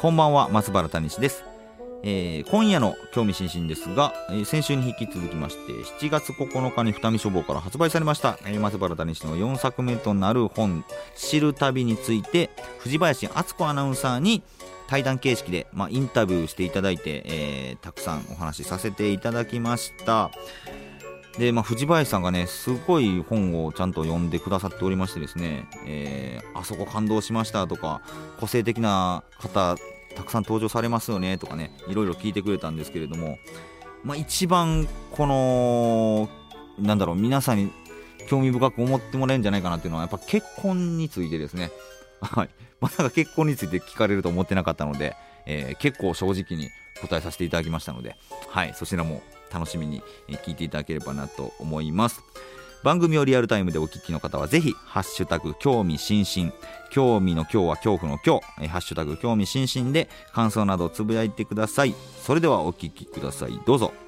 こんばんは松原谷氏です、えー今夜の興味津々ですが、えー先週に引き続きまして7月9日に二見書房から発売されました、えー松原谷氏の4作目となる本「知る旅」について藤林敦子アナウンサーに対談形式で、まあ、インタビューしていただいて、えーたくさんお話しさせていただきました。で、まあ、藤林さんがねすごい本をちゃんと読んでくださっておりましてですね、えーあそこ感動しましたとか個性的な方たくさん登場されますよねとかねいろいろ聞いてくれたんですけれども、まあ、一番このなんだろう皆さんに興味深く思ってもらえるんじゃないかなっていうのはやっぱ結婚についてですね。はい。まさか結婚について聞かれると思ってなかったので、えー結構正直に答えさせていただきましたので、はい、そちらも楽しみにえ聞いていただければなと思います。番組をリアルタイムでお聞きの方はぜひハッシュタグ興味津々興味の今日は恐怖の今日、えハッシュタグ興味津々で感想などをつぶやいてください。それではお聞きください。どうぞ。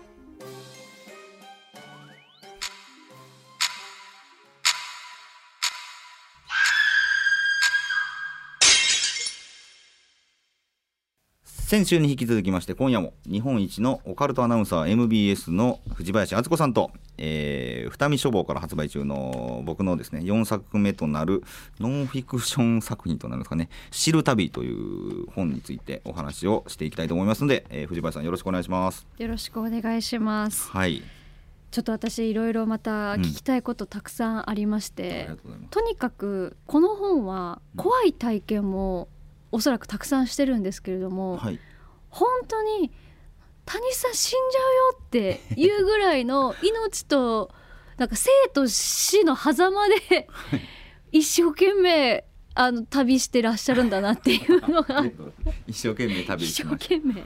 先週に引き続きまして今夜も日本一のオカルトアナウンサー MBS の藤林敦子さんと、えー、二見書房から発売中の僕のですね4作目となるノンフィクション作品となるんですかね「知る旅」という本についてお話をしていきたいと思いますので、えー藤林さんよろしくお願いします。よろしくお願いします。はい、ちょっと私いろいろまた聞きたいことたくさんありましあてうございます。とにかくこの本は怖い体験もおそらくたくさんしてるんですけれども、はい、本当に谷さん死んじゃうよっていうぐらいの命となんか生と死の狭間で一生懸命あの旅してらっしゃるんだなっていうのが。一生懸命旅一生懸命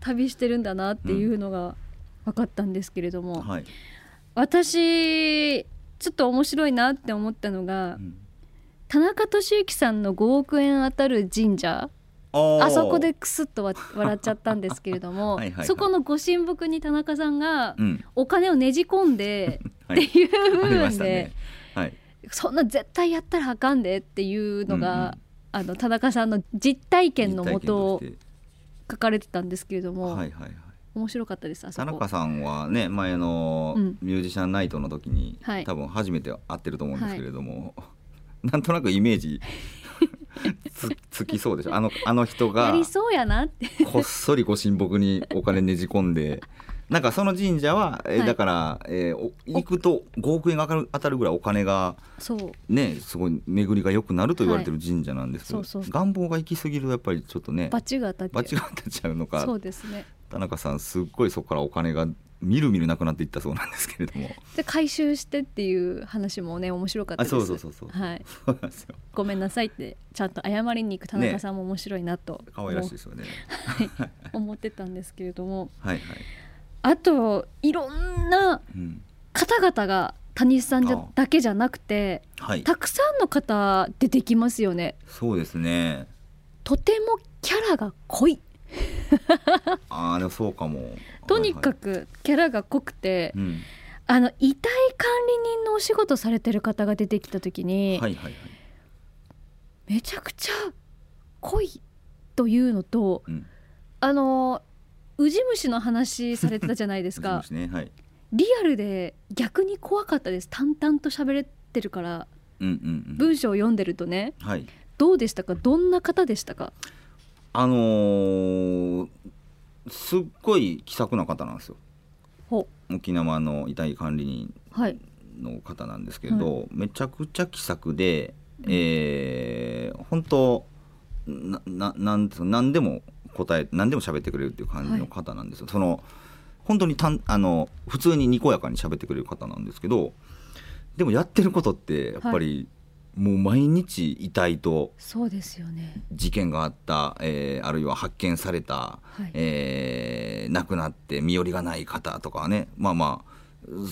旅してるんだなっていうのが分かったんですけれども、はい、私ちょっと面白いなって思ったのがうん。田中俊之さんの5億円当たる神社あそこでクスッとわ笑っちゃったんですけれども はいはいはい。そこのご神木に田中さんがうん、お金をねじ込んで はい。っていう部分で。はい、そんな絶対やったらあかんでっていうのうんうん。があの田中さんの実体験のもと書かれてたんですけれどともはいはいはい。面白かったですあそこ。田中。さんはね前のうん。ミュージシャンナイトの時に、はい。多分初めて会ってると思うんですけれども、なんとなくイメージつつきそうでしょ。あのあの人やがりそうやなって。こっそりご神木にお金ねじ込んでなんかその神社は、えーはい。だから、えーお行くと5億円が当たるぐらいお金がそう。ねすごい巡りが良くなると言われてる神社なんですけど、はいそうそう。願望が行き過ぎるとやっぱりちょっとねバチが当たっちゃうのか。そうですね。田中さんすっごいそこからお金がみるみるなくなっていったそうなんですけれども。で回収してっていう話もね面白かったあです。そうそうそうそう。はい。そうなんですよ。ごめんなさいってちゃんと謝りに行く田中さんも面白いなと可愛らしいですよね。思ってたんですけれども。はいはい、あといろんなうん、方々が谷さんじゃあだけじゃなくてはい。たくさんの方出てきますよね。そうですね。とてもキャラが濃い ああでもそうかも。とにかく、くキャラが濃くて、うん、あの遺体管理人のお仕事されてる方が出てきた時に、はいはいはい、めちゃくちゃ濃いというのとうん、あのウジ虫の話されてたじゃないですか。ねはい。リアルで逆に怖かったです。淡々と喋れてるからうんうんうん。文章を読んでるとね。はい。どうでしたか？どんな方でしたか？あのーすっごい気さくな方なんですよ。ほ沖縄の遺体管理人はいの方なんですけれど、めちゃくちゃ気さくで、えー本当なななん何でも答え何でも喋ってくれるっていう感じの方なんですよ。その本当にたんあの普通ににこやかに喋ってくれる方なんですけどでもやってることってやっぱりもう毎日遺体とそうですよね。事件があった、えーあるいは発見された、はい。えー亡くなって身寄りがない方とかはねまあまあ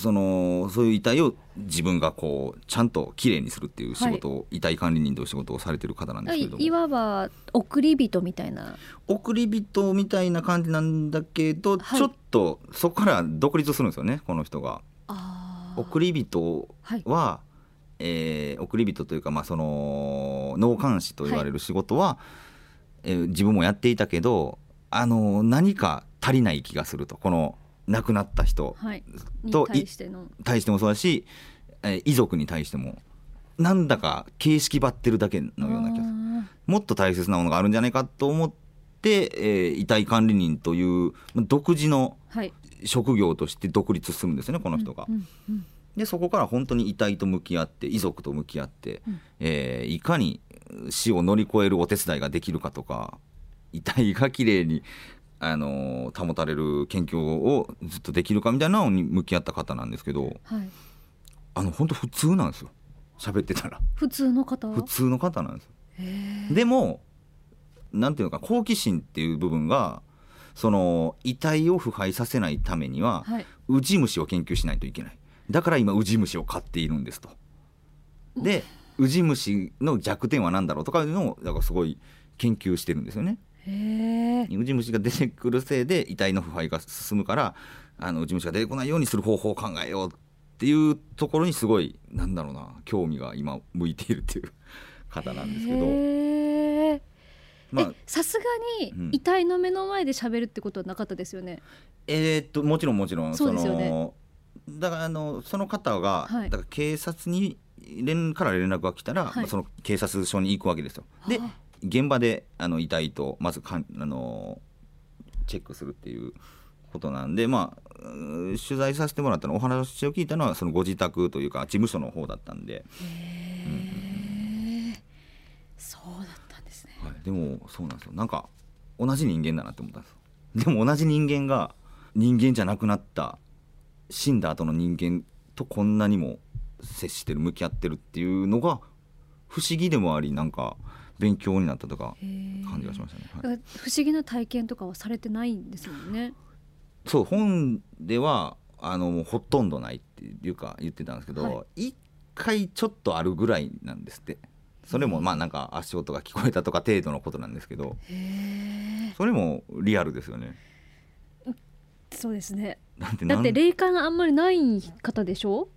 そのそういう遺体を自分がこうちゃんときれいにするっていう仕事を、遺体管理人という仕事をされてる方なんですけれども。いいわば送り人みたいな。送り人みたいな感じなんだけど、はい。ちょっとそこから独立するんですよねこの人が。送り人はい。は、えー送り人というか、まあ、その納棺師と言われる仕事は、えー自分もやっていたけど、あの何か足りない気がするとこの亡くなった人はい。対しての。対してもそうだし、えー遺族に対してもなんだか形式ばってるだけのような気がする。あもっと大切なものがあるんじゃないかと思って、えー遺体管理人というまあ独自のーはい。職業として独立するんですよねこの人が。うんうんでそこから本当に遺体と向き合って遺族と向き合って、うん。えーいかに死を乗り越えるお手伝いができるかとか遺体がきれいに、あのー保たれる研究をずっとできるかみたいなのに向き合った方なんですけどはい。あの本当普通なんですよ。喋ってたら。普通の方？普通の方なんですよ。でもなんていうのか好奇心っていう部分がその遺体を腐敗させないためには、はい。ウジ虫を研究しないといけないだから今ウジ虫を飼っているんですと。でウジ虫の弱点は何だろうとかいうのをだからすごい研究してるんですよね。ウジ虫が出てくるせいで遺体の腐敗が進むからあのウジ虫が出てこないようにする方法を考えようっていうところにすごいなんだろうな興味が今向いているっていう 方なんですけど。まあえさすがにうん。遺体の目の前で喋るってことはなかったですよね、えーっともちろんもちろんそうですよね。のだからあのその方が、はい。だから警察に連から連絡が来たら、はい。まあその警察署に行くわけですよ。ではあ現場であの遺体とまずかんあのチェックするっていうことなんでまあ取材させてもらったのお話を聞いたのはそのご自宅というか事務所の方だったんで、へえそうだったんですね。はい、でもそうなんですよ。なんか同じ人間だなって思ったんですよ。でも同じ人間が人間じゃなくなった死んだ後の人間とこんなにも接してる向き合ってるっていうのが不思議でもありなんか勉強になったとか感じがしましたね、はい。不思議な体験とかはされてないんですもんね。そう本ではあのほとんどないっていうか言ってたんですけど、は一回ちょっとあるぐらいなんですって。それもまあなんか足音が聞こえたとか程度のことなんですけどそれもリアルですよねそうですねだって霊感あんまりない方でしょ？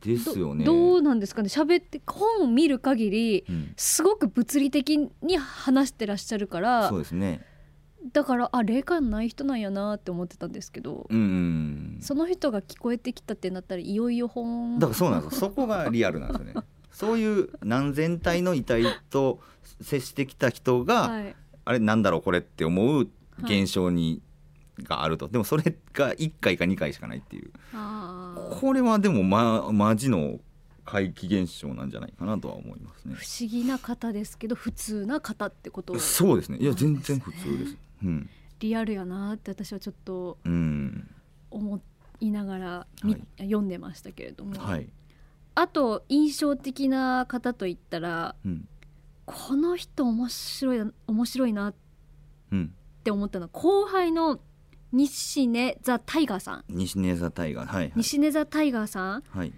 ですよね。どうなんですかね？喋って本を見る限りうんすごく物理的に話してらっしゃるからそうですね。だからあ霊感ない人なんやなって思ってたんですけど、うんうん。その人が聞こえてきたってなったらいよいよ本だからそうなんですよ。そこがリアルなんですよね。そういう何千体の遺体と接してきた人が、はい、あれなんだろうこれって思う現象に、があると。でもそれが1回か2回しかないっていう。これはでもまマジの怪奇現象なんじゃないかなとは思いますね。不思議な方ですけど普通な方ってこと？そうですね。いや全然普通です。うん。リアルやなって私はちょっとうん。思いながらみ、はい読んでましたけれども、はい。あと印象的な方といったらうん。この人面白いな面白いなっうん。て思ったのは後輩の西根ザ・タイガーさん。西根座タイガー。はい、はい。西根ザ・タイガーさん。はい。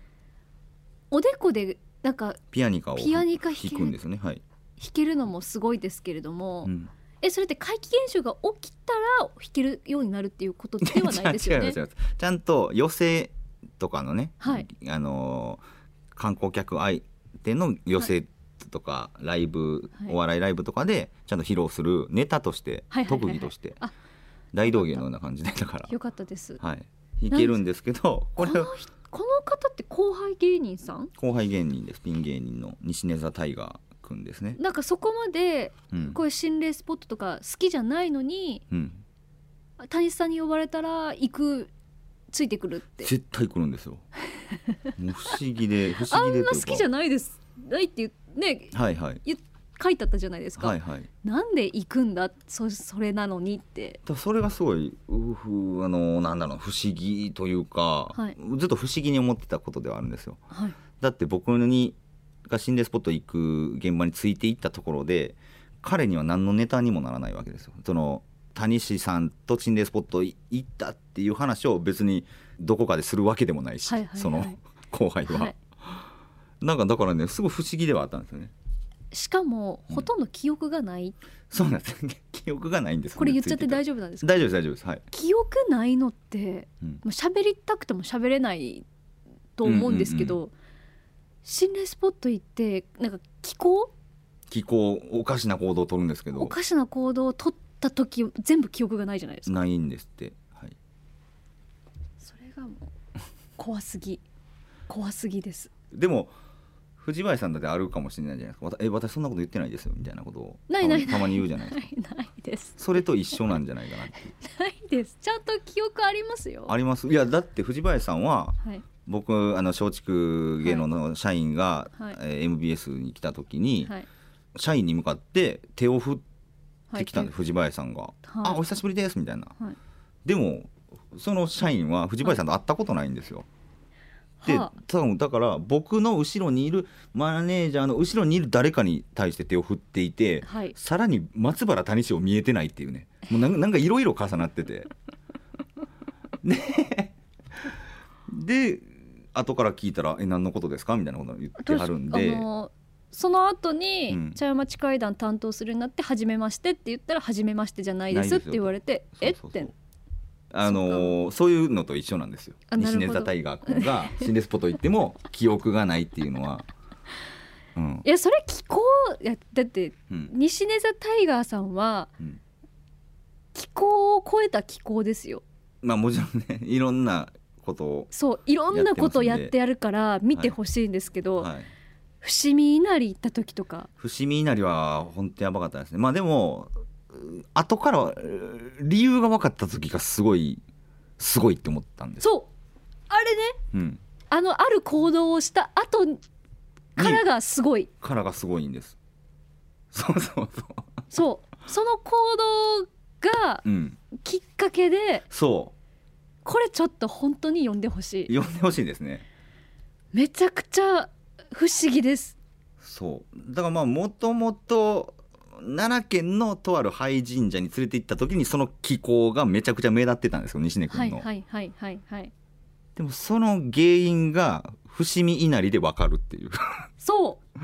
おでこでなんかピアニカをピアニカ弾くんですよね。はい。弾けるのもすごいですけれども、うん。えそれって怪奇現象が起きたら弾けるようになるっていうことではないですよね。ちゃんと寄席とかのね、はい。あのー観光客相手の寄席とか、ライブ、はい。お笑いライブとかでちゃんと披露するネタとして、はいはいはいはい。特技として。あ大道芸のような感じでだから。よかったです。はい。弾けるんですけどここれこの方って後輩芸人さん？後輩芸人です。ピン芸人の西根座タイガーくんですね。なんかそこまでうん。こういう心霊スポットとか好きじゃないのにうん、谷さんに呼ばれたら行くついてくるって。絶対来るんですよ。も う不思議で不あ思議でというか。んな好きじゃないです。ないってね。はいはい。言書いてあったじゃないですか、はいはい。なんで行くんだ？そそれなのにって。だそれがすごいうふあのなんだろう不思議というか、はい。ずっと不思議に思ってたことではあるんですよ。はい。だって僕にが心霊スポット行く現場についていったところで彼には何のネタにもならないわけですよ。その谷氏さんと心霊スポット行ったっていう話を別にどこかでするわけでもないし、はいはいはい。その後輩は、はい。なんかだからねすごい不思議ではあったんですよねしかもほとんど記憶がない、そうなんです 記憶がないんですこれ言っちゃって大丈丈夫なんですか？大丈夫です大丈夫です。はい、記憶ないのってうん。もう喋りたくても喋れないと思うんですけど、心霊スポット行ってなんか気候？気候おかしな行動を取るんですけど。おかしな行動を取った時全部記憶がないじゃないですか。ないんですって、はい、それがもう怖すぎ。怖すぎです。でも藤林さんだってあるかもしれないじゃないですか。え私そんなこと言ってないですよみたいなことを。たまにたまに言うじゃないですか。な いないです。それと一緒なんじゃないかなって ないです。ちゃんと記憶ありますよ。あります？いやだって藤林さんははい。僕あの松竹芸能の社員が、はい。えー MBS に来た時に、はい。社員に向かって手を振ってきたんで、はい。藤林さんが「はい。あお久しぶりです」みたいな。はい。でもその社員は藤林さんと会ったことないんですよ。では多分だから僕の後ろにいるマネージャーの後ろにいる誰かに対して手を振っていて、はい。さらに松原谷氏を見えてないっていうね。もうなんかいろいろ重なってて。でで後から聞いたら「え何のことですか?」みたいなことを言ってはるんで。その後に、うん。茶屋町会談担当するようになって「はじめまして」って言ったら「はじめましてじゃないです」って言われて「え？っ?」てあのーそういうのと一緒なんですよ。西根座タイガー君が 心霊スポット行っても記憶がないっていうのは、うん。いやそれ気候いやだってうん。西根座タイガーさんはうん。気候を超えた気候ですよ。まあもちろんねいろんなことを、そういろんなことややってやるから見てほしいんですけど、はい、伏見稲荷行った時とか。伏見稲荷は本当やばかったですね。まあでもう後からう理由が分かった時がすごいすごいって思ったんです。そう。あれねうん。あのある行動をした後からがすごい。からがすごいんです。そうそうそう。そう。その行動がうん。きっかけでそこれちょっと本当に読んでほしい。う呼んでほしいですね。めちゃくちゃ不思議です。そう。だからまあもともと奈良県のとある廃神社に連れて行った時にその気候がめちゃくちゃ目立ってたんですよ西根君の、はいはいはいはいはい。でもその原因が伏見稲荷でわかるっていう。そう。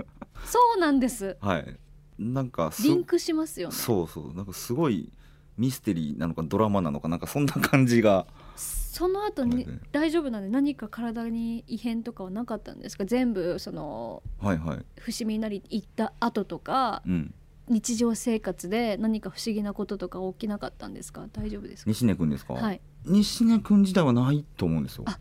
そうなんです。はい。なんかすリンクしますよね。そうそう。なんかすごいミステリーなのかドラマなのかなんかそんな感じが。その後に大丈夫なんで何か体に異変とかはなかったんですか？全部そのはいはい。伏見稲荷行った後とか。うん日常生活で何か不思議なこととか起きなかったんですか？大丈夫ですか？西根君ですか、はい。西根君自体はないと思うんですよ。あ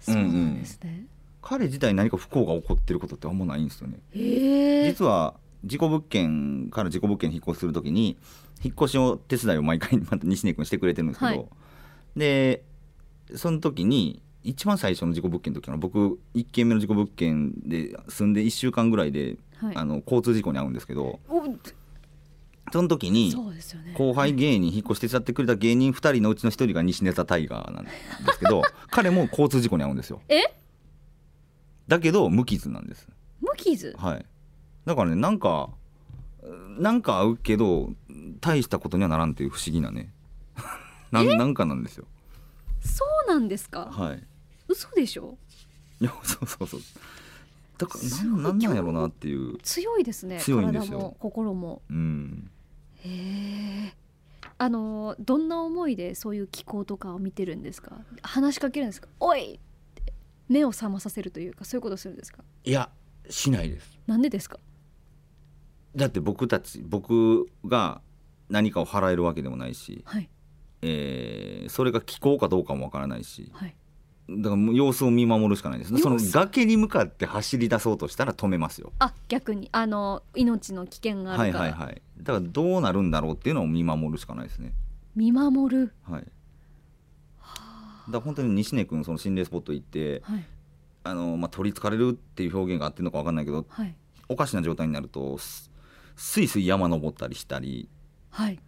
そうなんですね、彼自体何か不幸が起こってることってあんまないんですよね。へえ。実は事故物件から事故物件に引っ越しするときに引っ越しを手伝いを毎回また西根君してくれてるんですけど、はい。でその時に一番最初の事故物件の時は僕1軒目の事故物件で住んで1週間ぐらいで、はい。あの交通事故に遭うんですけどおその時に後輩芸人引っ越し手伝ってくれた芸人2人のうちの1人が西根座タイガーなんですけど 彼も交通事故に遭うんですよ。え？だけど無傷なんです。無傷？はい。だからねなんかなんか合うけど大したことにはならんっていう不思議なね。なんなんかなんですよ。そうなんですか？はい。嘘でしょ？いやそうそうそう。だからすごい。なんなんなんやろうなっていう。強いですね。強いんですよ。体も心も。うんへえあのどんな思いでそういう気候とかを見てるんですか？話しかけるんですか？おい！って目を覚まさせるというかそういうことするんですか？いやしないです。なんでですか？だって僕たち僕が何かを払えるわけでもないし、はい。えーそれが気候かどうかもわからないしはいだからもう様子を見守るしかないです様子。その崖に向かって走り出そうとしたら止めますよ。あ逆に。あの命の危険があはいるから、はいはいだからどうなるんだろうっていうのを見守るしかないですね。見守る？はい。だから本当に西根君その心霊スポット行ってはい。あの、まあ、取りつかれるっていう表現があってるのか分かんないけどはい。おかしな状態になるとすすいすい山登ったりしたりはい。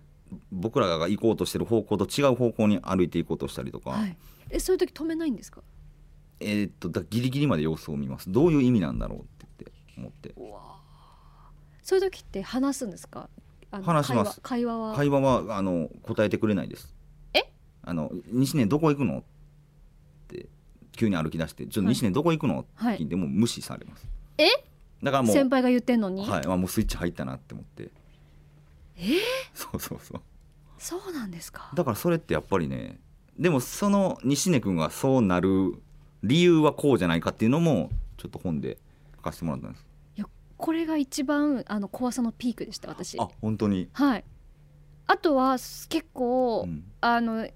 僕らが行こうとしてる方向と違う方向に歩いていこうとしたりとか、はいえそういう時止めないんですか？えーっとだギリギリまで様子を見ます。どういう意味なんだろうって言って思って。うわそういう時って話すんですか？話します。会話は。会話はあの答えてくれないです。え？あの西根どこ行くの？って急に歩き出してちょっと西根どこ行くの、はい。って聞いても無視されます。え？だからもう先輩が言ってんのに、はい、まあ、もうスイッチ入ったなって思って。え？ーそうそうそう。そうなんですか。だからそれってやっぱりねでもその西根君がそうなる理由はこうじゃないかっていうのもちょっと本で書かせてもらったんです。いやこれが一番あの怖さのピークでした私。あ本当に、はい。あとは結構、うん、あの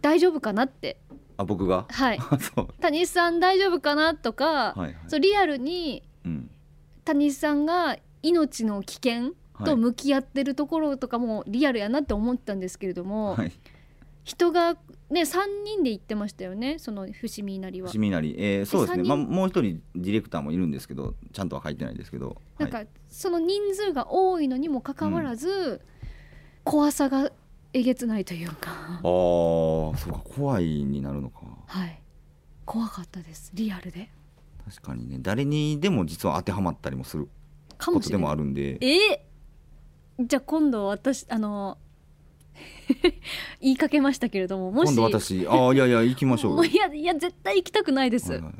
大丈夫かなって。あ僕が？はい。あ そう。谷さん大丈夫かなとか、はいはい。そうリアルにうん。谷さんが命の危険はい。と向き合ってるところとかもリアルやなって思ったんですけれども、はい。人がね3人で行ってましたよねその伏見稲荷は。伏。見なり、えーそうですね、まあ、もう一人ディレクターもいるんですけどちゃんとは書いてないですけど。なんかはい、その人数が多いのにもかかわらず、怖さがえげつないというか。ああそうか怖いになるのか。はい。怖かったですリアルで。確かにね。誰にでも実は当てはまったりもするかもしれないことでもあるんで。えじゃあ今度私あの 言いかけましたけれどももし今度私ああいやいや行きましょう いやいや絶対行きたくないです、はいはい。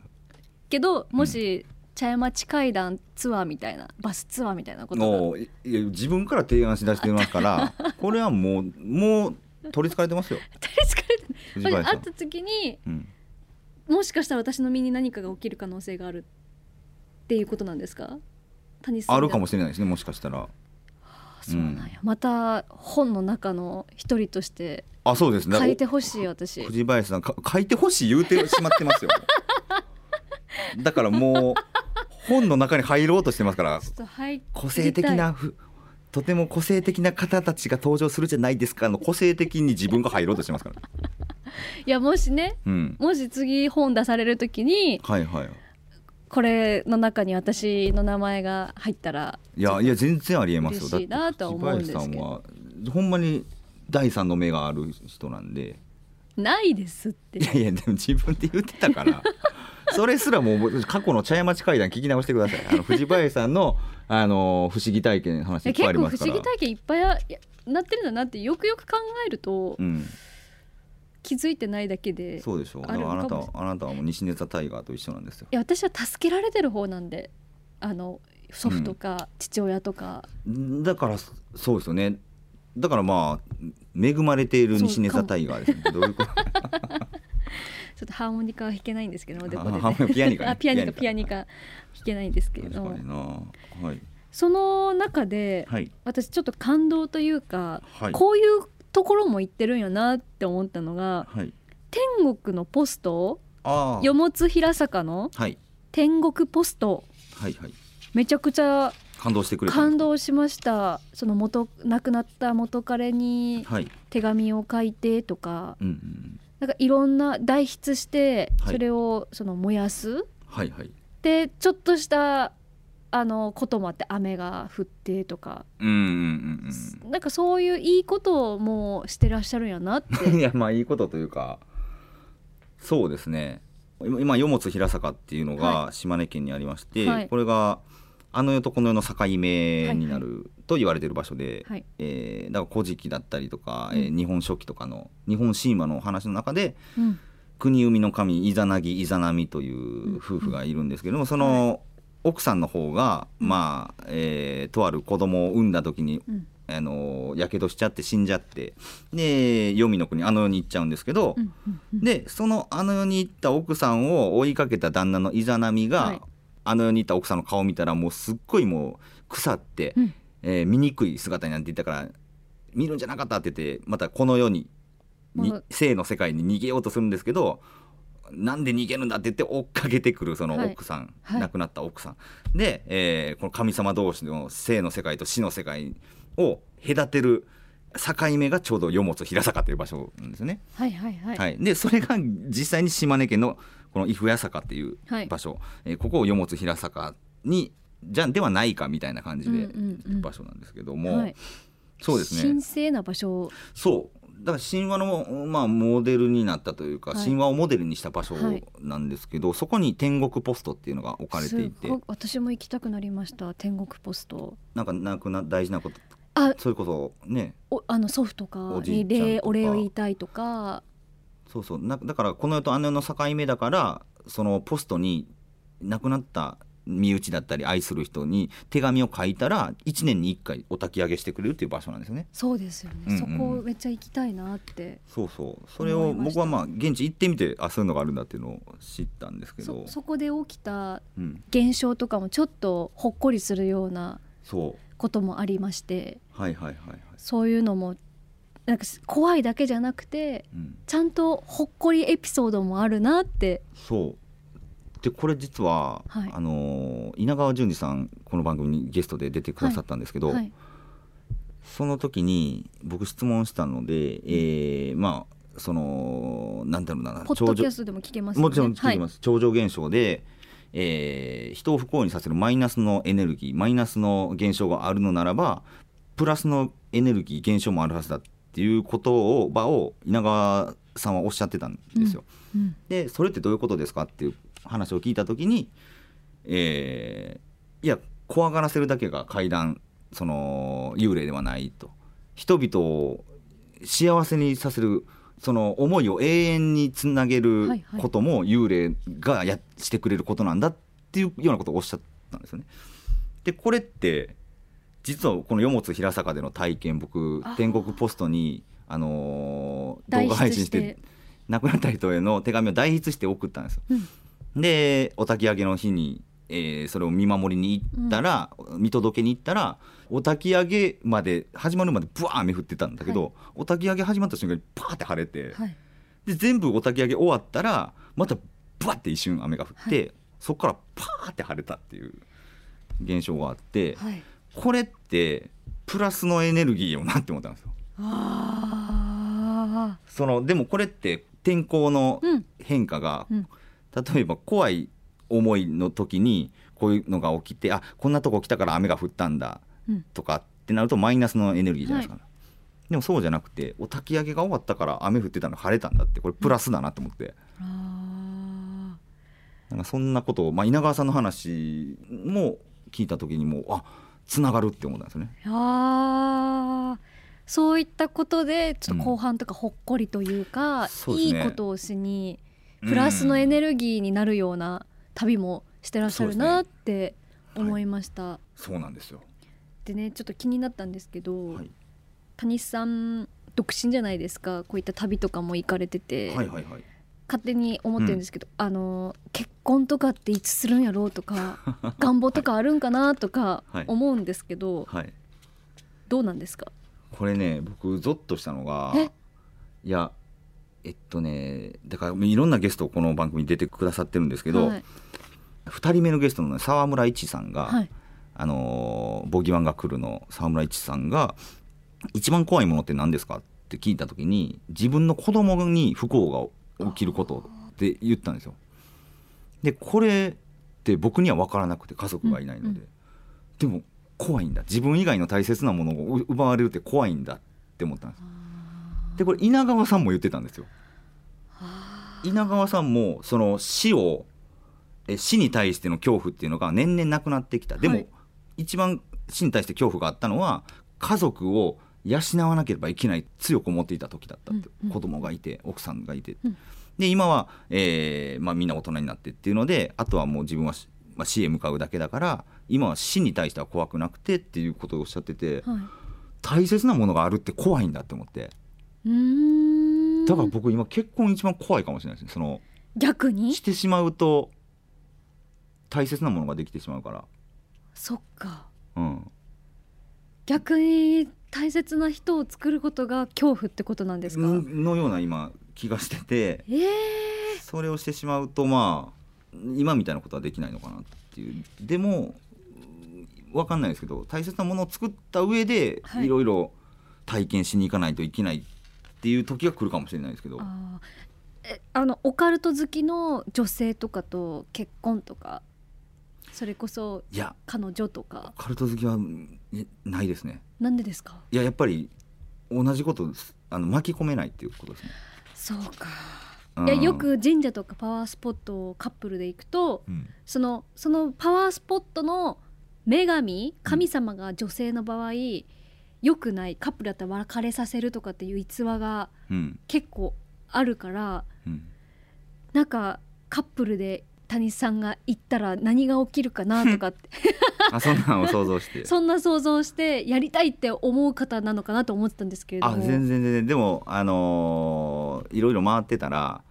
けどもし、茶屋町階段ツアーみたいなバスツアーみたいなことが。自分から提案しだしてますから これはもうもう取りつかれてますよ。取りつかれて藤林さん。会った時にうん、もしかしたら私の身に何かが起きる可能性があるっていうことなんですか？あるかもししれないですねもしかしたら。れそうなんや、また本の中の一人としてあそうですね。書いてほしい私。藤林さんか書いてほしい言うてしまってますよ。だからもう本の中に入ろうとしてますから。個性的なふとても個性的な方たちが登場するじゃないですかの個性的に自分が入ろうとしてますから、いやもしねうん、もし次本出される時にはいはいこれの中に私の名前が入ったらいやいや全然ありえますよ。嬉しいなとは思うんですけど。藤林さんはほんまに第三の目がある人なんで。ないですって。いやいやでも自分で言ってたから。それすらもう過去の茶屋町会談聞き直してください。あの藤林さんのあの不思議体験の話いっぱいあ結構不りますから。思議体験いっぱいなってるんだなってよくよく考えるとうん気づいてないだけで、いそうでしょう。だあなたあなたはもう西根座タイガーと一緒なんですよ。や私は助けられてる方なんであの祖父とか父親とか、だからそそうですよね。だからまあ恵まれている西根座タイガーですね。どういうこと？ちょっとハーモニカは弾けないんですけどもでもねあハーモニカピアニカねあピアニカ。ピアニカ弾けないんですけれ確どもはい。その中で、はい。私ちょっと感動というか、はい。こういうところも行ってるんやなって思ったのがはい。天国のポストよもつ平坂のはい。天国ポスト。はいはい。めちゃくちゃ感動してくれ感動しました。その元亡くなった元彼にはい。手紙を書いてとかうんうん。なんかいろんな代筆してはい。それをその燃やす、はいはい。でちょっとしたあのこともあって雨が降ってとか、うんうんうんなんかそういういいことをもうしてらっしゃるんやなっうん いてやまあいいことというかそうですね。今今与物平坂っていうのはが島根県にありまして、はい。これがあの世とこの世の境目になると言われている場所で、はい。えーだから「古事記」だったりとか、うん。えー日本書紀とかの日本神話のお話の中でうん。国生みの神イザナギイザナミという夫婦がいるんですけれどもその奥さんの方が、まあえーとある子供を産んだ時にうん。あのやけどしちゃって死んじゃってで黄泉の国あの世に行っちゃうんですけど、うんうんうん。でそのあの世に行った奥さんを追いかけた旦那のイザナミが、はい。あの世に行った奥さんの顔を見たらもうすっごいもう腐って、うん。えー醜い姿になっていったから見るんじゃなかったって言ってまたこの世ににまあ生の世界に逃げようとするんですけどなんで逃げるんだって言って追っかけてくるその奥さん、はい。亡くなった奥さん。で、えーこの神様同士の生の世界と死の世界を隔てる境目がちょうど与物平坂という場所なんですよね。はいはいはい、はい、でそれが実際に島根県のこの伊府谷坂っていうはい。場所、えーここを与物平坂にじゃではないかみたいな感じでうんうんうん。場所なんですけども、はい。そうですね。神聖な場所。そうだから神話の、まあ、モデルになったというか、はい。神話をモデルにした場所はい。なんですけど、そこに天国ポストっていうのが置かれていすて私も行きたくなりました天国ポスト。なんかなくな大事なことあ。それこそね。おあの祖父とかおじいにちゃんとか。礼お礼を言いたいとか。そうそう。なだからこの世とあの世の境目だからそのポストに亡くなった身内だったり愛する人に手紙を書いたら1年に1回お焚き上げしてくれるっていう場所なんですよね。そうですよね、うんうん。そこめっちゃ行きたいなってそうそう。それを僕はまあ現地行ってみてあそういうのがあるんだっていうのを知ったんですけど。そそこで起きたうん、現象とかもちょっとほっこりするようなこともありまして。はいはいはいはい、そういうのもなんか怖いだけじゃなくてうん、ちゃんとほっこりエピソードもあるなってそうでこれ実は、はい。あのー稲川淳二さんこの番組にゲストで出てくださったんですけど、はい。その時に僕質問したので、えーまあそのなんだろうなポッドキャ超ストでも聞けますよね。常もちろん聞きます、超常現象で、えー人を不幸にさせるマイナスのエネルギーマイナスの現象があるのならばプラスのエネルギー現象もあるはずだっていうことを場を稲川さんはおっしゃってたんですよ。うん。でそれってどういうことですかっていう話を聞いた時に、えーいや怖がらせるだけが怪談その幽霊ではないと。人々を幸せにさせるその思いを永遠につなげることも幽霊がやしてくれることなんだっていうようなことをおっしゃったんですよね。でこれって実はこの「よもつ平坂」での体験僕天国ポストに、あの動画配信してて亡くなった人への手紙を代筆して送ったんですよ。うんでお焚き上げの日に、えーそれを見守りに行ったら、見届けに行ったらお焚き上げまで始まるまでブワー雨降ってたんだけど、はい。お焚き上げ始まった瞬間にパーって晴れて、はい。で全部お焚き上げ終わったらまたブワって一瞬雨が降って、はそこからパーって晴れたっていう現象があって、はい。これってプラスのエネルギーよなって思ったんですよ。あそのでもこれって天候の変化が、うん例えば怖い思いの時にこういうのが起きてあこんなとこ来たから雨が降ったんだうん。とかってなるとマイナスのエネルギーじゃないですか、でもそうじゃなくてお焚き上げが終わったから雨降ってたの晴れたんだってこれプラスだなと思って、あなんかそんなことを、まあ、稲川さんの話も聞いた時にもうあつながるって思ったんですよね。ーあー。そういったことでちょっと後半とかほっこりというか、うですね。いことをしにプラスのエネルギーになるような旅もしてらっしゃるなって思いました。そうなんですよ、でねちょっと気になったんですけど、はい。谷さん独身じゃないですか。こういった旅とかも行かれてて、はいはいはい。勝手に思ってるんですけど、あの結婚とかっていつするんやろうとか 願望とかあるんかなとかはい。思うんですけど、はい。どうなんですか？これね僕ゾッとしたのがえ？いやえっとねだからいろんなゲストこの番組に出てくださってるんですけど、はい。2人目のゲストの、ね、沢村一さんが、はい。あのーボギワンが来るの沢村一さんが一番怖いものって何ですかって聞いた時に自分の子供に不幸が起きることって言ったんですよ。でこれって僕には分からなくて家族がいないので、うんうでも怖いんだ。自分以外の大切なものを奪われるって怖いんだって思ったんです。でこれ稲川さんも言ってたんですよ。稲川さんもその死をえ死に対しての恐怖っていうのが年々なくなってきた。でも、はい。一番死に対して恐怖があったのは家族を養わなければいけない強く思っていた時だったって、うんうん。子供がいて奥さんがいて、うん。で今は、えーまあ、みんな大人になってっていうのであとはもう自分はし、まあ、死へ向かうだけだから今は死に対しては怖くなくてっていうことをおっしゃっててはい。大切なものがあるって怖いんだって思ってうーん。だから僕今結婚一番怖いかもしれないですね。その逆に？してしまうと大切なものができてしまうから、そっか。うん、逆に大切な人を作ることが恐怖ってことなんですか、のような今気がしててええそれをしてしまうとまあ今みたいなことはできないのかなっていう。でも分かんないですけど大切なものを作った上で、はい。いろいろ体験しに行かないといけないっていう時が来るかもしれないですけど。ああのオカルト好きの女性とかと結婚とかそれこそいや。彼女とか。カルト好きはえないですね。なんでですか？いややっぱり同じことあの巻き込めないっていうことですね。そうか、うん。いやよ、く神社とかパワースポットをカップルで行くとうん。そのそのパワースポットの女神神様が女性の場合、良くないカップルだったら別れさせるとかっていう逸話がうん。結構あるからうん、なんかカップルで谷さんが行ったら何が起きるかなとかって。あそんなのを想像して。そんな想像してやりたいって思う方なのかなと思ってたんですけれども。あ全然全然。でもあのーいろいろ回ってたら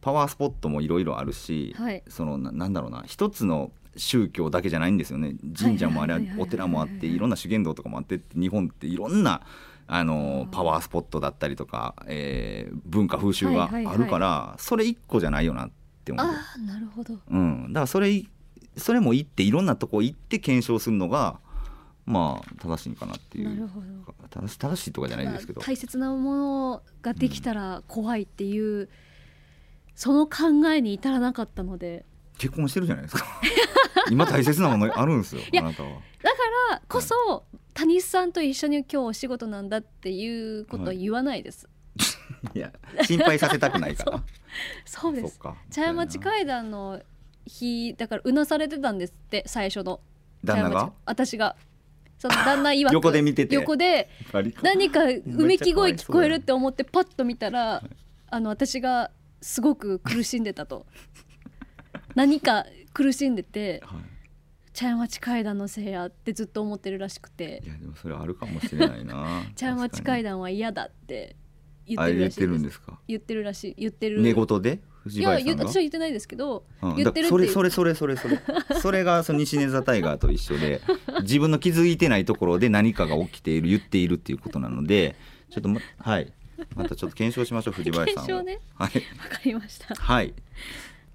パワースポットもいろいろあるし、はい。そのななんだろうな一つの宗教だけじゃないんですよね。神社もあれお寺もあっていろんな修験道とかもあって日本っていろんなあのパワースポットだったりとか、えー文化風習があるから、それ一個じゃないよなって思う、ああなるほど。うん、だからそれいそれも行っていろんなとこ行って検証するのがまあ正しいんかなっていう。なるほど。正し正しいとかじゃないですけど。大切なものができたら怖いっていう、その考えに至らなかったので結婚してるじゃないですか。今大切なものあるんですよあなたは。だからこそ、谷さんと一緒に今日お仕事なんだっていうことは言わないです、い。や心配させたくないから。そうです。茶屋町階段の日だからうなされてたんですって最初の。旦那が？私が。その旦那曰く。横で見てて。横で何かうめき声聞こえるって思ってパッと見たらあの私がすごく苦しんでたと何か苦しんでてはい茶屋町階段のせいやってずっと思ってるらしくて。いやでもそれあるかもしれないな茶屋町階段段は嫌だって言あってる言ってるんらしいですか？言ってるらしい。言ってる。寝言で？藤いや私は言ってないですけど、うん言ってるってだそれそれそれそれそれ。それがその西根座タイガーと一緒で自分の気づいてないところで何かが起きている言っているっていうことなのでちょっとまはい。またちょっと検証しましょう藤林さんを。ね。はい。わかりました。はい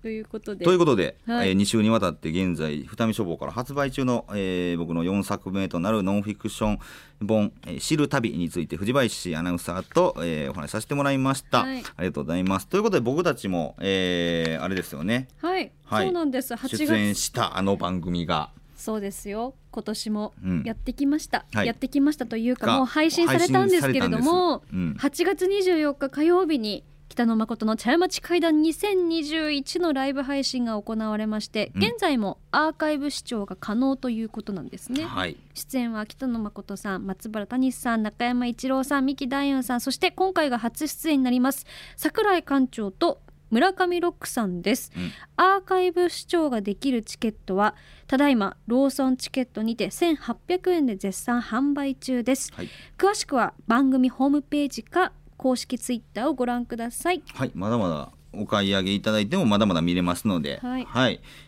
ということで。ということで、はい。え2週にわたって現在二見書房から発売中の、えー僕の4作目となるノンフィクション本「えー知る旅」について藤林アナウンサーと、えーお話しさせてもらいました、はい。ありがとうございます。ということで僕たちも、えーあれですよね。はい、はい。そうなんです。8出演月したあの番組が。そうですよ。今年もうん。やってきました、はい。やってきましたというかがもう配信されたんですけれども、配信されたんです8月24日火曜日に北野誠の茶屋町会談2021のライブ配信が行われまして、うん。現在もアーカイブ視聴が可能ということなんですね、うんはい。出演は北野誠さん松原谷さん中山一郎さん三木大雲さんそして今回が初出演になります桜井館長と村上ロックさんです、うん。アーカイブ視聴ができるチケットはただいまローソンチケットにて1800円で絶賛販売中です。はい、詳しくは番組ホームページか公式ツイッターをご覧ください。はい、まだまだお買い上げいただいてもまだまだ見れますので、はい。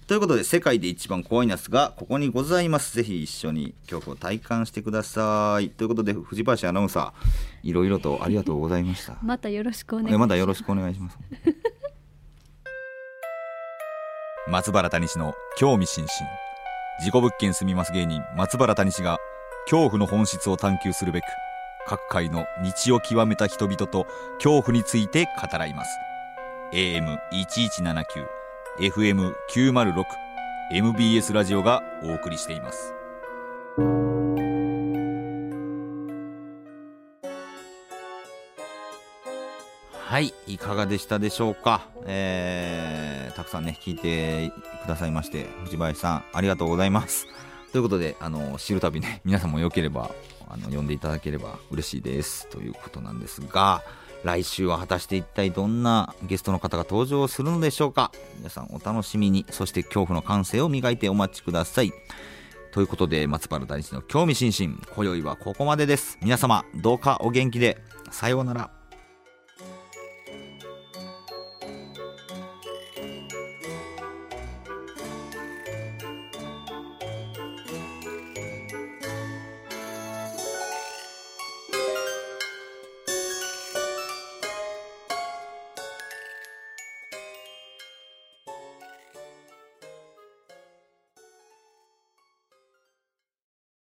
ということで世界で一番怖いナスがここにございます。ぜひ一緒に恐怖を体感してください。ということで藤林アナウンサーいろいろとありがとうございました。またよろしくお願いします。えまだよろしくお願いします。松原谷氏の興味津々。事故物件住みます芸人松原谷氏が恐怖の本質を探求するべく各界の道を極めた人々と恐怖について語らいます。AM1179 FM906 MBS ラジオがお送りしています。はいいかがでしたでしょうか、えー、たくさんね聞いてくださいまして藤林さんありがとうございます。ということであの知るたびね 皆さんもよければあの呼んでいただければ嬉しいです。ということなんですが来週は果たして一体どんなゲストの方が登場するのでしょうか。皆さんお楽しみに。そして恐怖の感性を磨いてお待ちください。ということで松原大地の興味津々。今宵はここまでです。皆様どうかお元気で。さようなら。